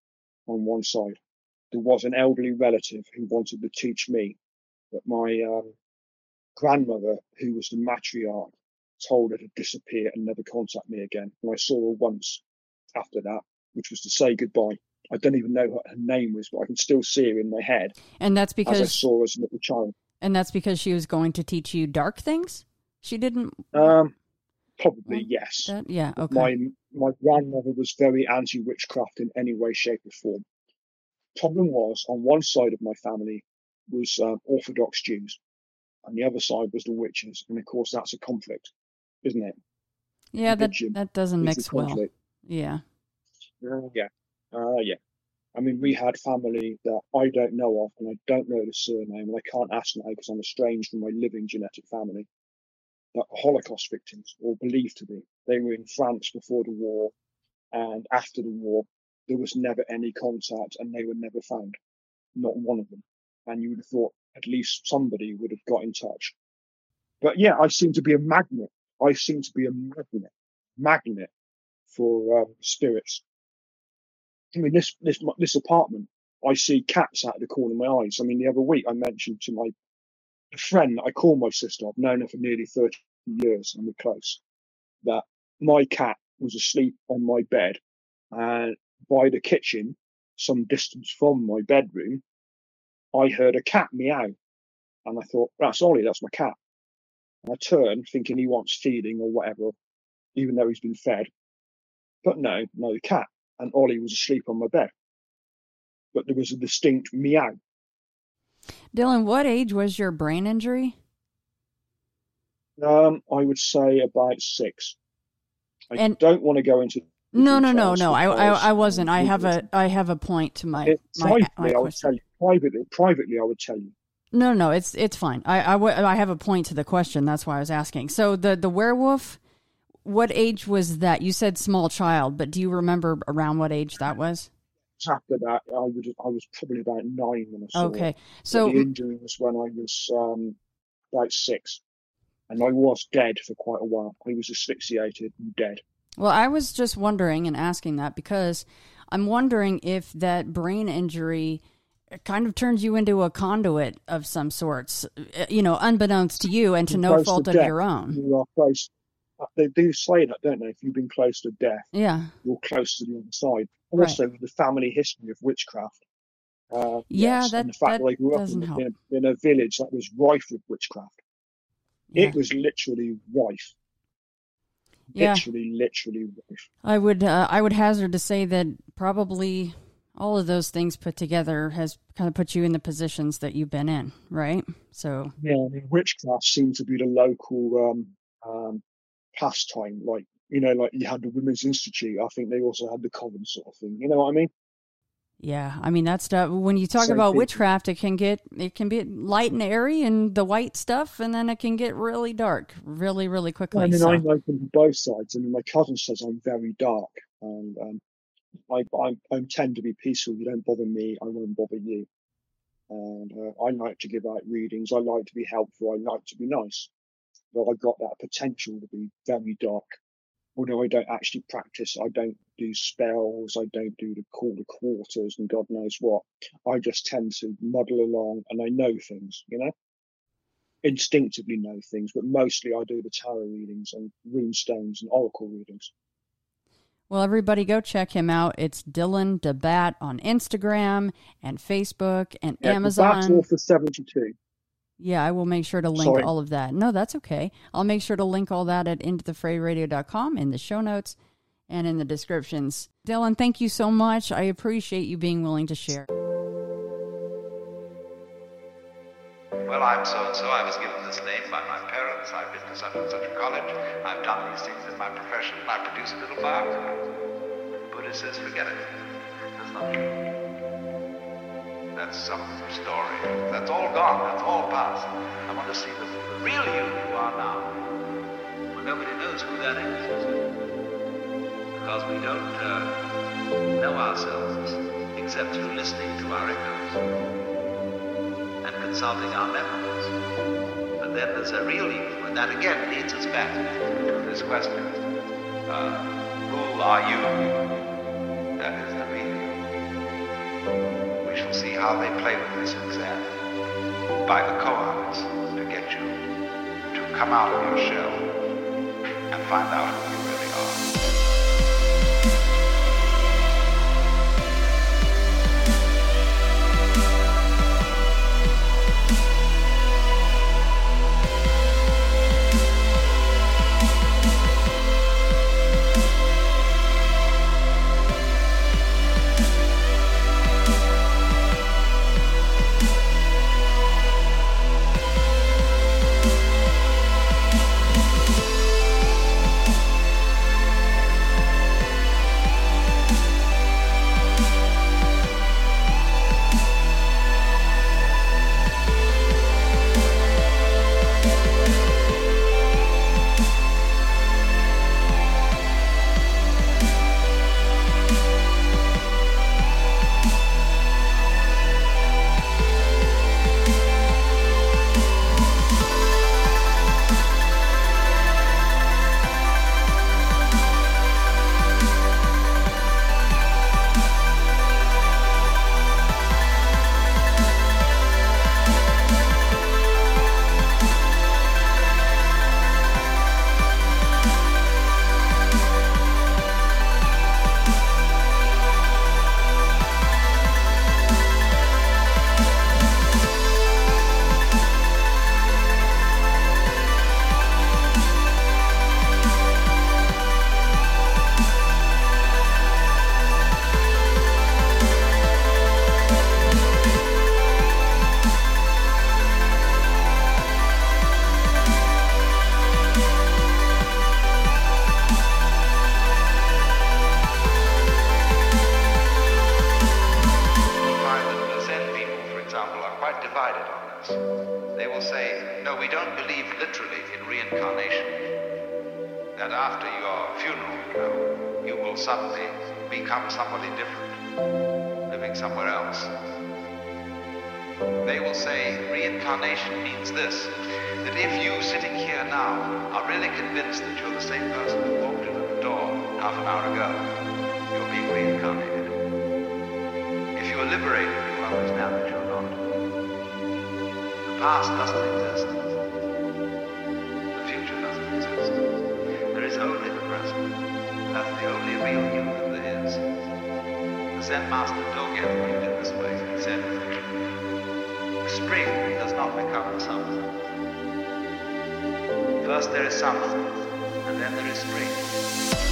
on one side. There was an elderly relative who wanted to teach me, but my um, grandmother, who was the matriarch, told her to disappear and never contact me again. And I saw her once after that, which was to say goodbye. I don't even know what her name was, but I can still see her in my head And that's as I because saw her as a little child. and that's because she was going to teach you dark things. She didn't. Um, probably Well, yes. That, yeah. Okay. My my grandmother was very anti witchcraft in any way, shape, or form. Problem was, on one side of my family was um, Orthodox Jews, and the other side was the witches, and of course that's a conflict, isn't it? yeah. That that doesn't mix well. Yeah. Yeah, uh, yeah. I mean, we had family that I don't know of, and I don't know the surname, and I can't ask now because I'm estranged from my living genetic family. That Holocaust victims, or believed to be. They were in France before the war, and after the war, there was never any contact, and they were never found. Not one of them. And you would have thought at least somebody would have got in touch. But yeah, I seem to be a magnet. I seem to be a magnet, magnet for um, spirits. I mean, this this this apartment, I see cats out of the corner of my eyes. I mean, the other week I mentioned to my friend I call my sister. I've known her for nearly thirty years, and we're close. That my cat was asleep on my bed, and by the kitchen, some distance from my bedroom, I heard a cat meow. And I thought, that's Ollie, that's my cat. And I turned thinking he wants feeding or whatever, even though he's been fed. But no, no cat. And Ollie was asleep on my bed. But there was a distinct meow. Dylan, what age was your brain injury? Um, I would say about six. I And- don't want to go into No, no, no, no. I, I, I wasn't. I have a, I have a point to my, my, privately, my I would tell you. Privately, privately, I would tell you. No, no, it's it's fine. I, I, w- I have a point to the question. That's why I was asking. So the the werewolf, what age was that? You said small child, but do you remember around what age that was? After that, I would I was probably about nine when I saw Okay, it. So the injury was when I was um, about six, and I was dead for quite a while. I was asphyxiated and dead. Well, I was just wondering and asking that because I'm wondering if that brain injury kind of turns you into a conduit of some sorts, uh, you know, unbeknownst to you and to no fault of death, your own. You are. Uh, They do say that, don't they? If you've been close to death, Yeah. you're close to the other side. Right. Also, the family history of witchcraft. Uh, Yeah, yes, that- and the fact that that I grew up in, in, a, in a village that was rife with witchcraft. Yeah. It was literally rife. Yeah. Literally, literally rife. I would uh, I would hazard to say that probably all of those things put together has kind of put you in the positions that you've been in, right? So Yeah, I mean, witchcraft seemed to be the local um, um, pastime. Like, you know, like you had the Women's Institute. I think they also had the coven sort of thing. You know what I mean? yeah, I mean that stuff. When you talk about witchcraft, it can get it can be light and airy and the white stuff, and then it can get really dark, really, really quickly. I mean, so. I'm open to both sides. I mean, my cousin says I'm very dark, and um, I, I, I tend to be peaceful. You don't bother me, I won't bother you. And uh, I like to give out readings. I like to be helpful. I like to be nice. But I got that potential to be very dark. Although I don't actually practice, I don't do spells, I don't do the call the quarters and God knows what. I just tend to muddle along and I know things, you know? Instinctively know things, but mostly I do the tarot readings and rune stones and oracle readings. Well, everybody go check him out. It's Dylan Debat on Instagram and Facebook and Yeah, Amazon. That's all for 72. Yeah, I will make sure to link Sorry. all of that. No, that's okay. I'll make sure to link all that at intothefrayradio.com in the show notes and in the descriptions. Dylan, thank you so much. I appreciate you being willing to share. Well, I'm so and so. I was given this name by my parents. I've been to such and such a college. I've done these things in my profession. I produce a little biography. Buddha says, forget it. That's not true. That's some story. That's all gone. That's all past. I want to see the, real you you are now. Well, nobody knows who that is. Because we don't uh, know ourselves except through listening to our echoes and consulting our memories. But then there's a real you, and that again leads us back to this question. Uh, who are you? How they play with this exam. By the koans to get you to come out of your shell and find out Zen master Dogen put it this way. He said, spring does not become the summer. First there is summer, and then there is spring.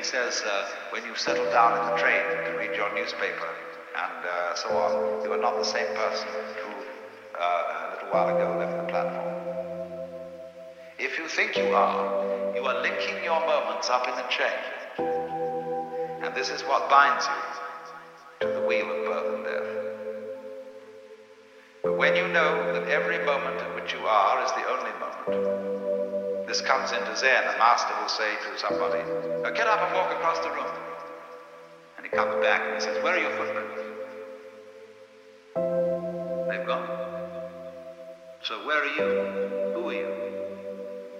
He says, uh, when you settle down in the train to read your newspaper and uh, so on, you are not the same person who uh, a little while ago left the platform. If you think you are, you are linking your moments up in a chain. And this is what binds you to the wheel of birth and death. But when you know that every moment in which you are is the only moment, this comes into Zen. A master will say to somebody, "Now get up and walk across the room. And he comes back and he says, Where are your footprints? They've gone. So where are you? Who are you?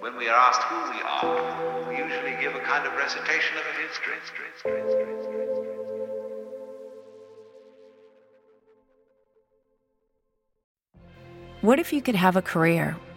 When we are asked who we are, we usually give a kind of recitation of a history, history, history, history. What if you could have a career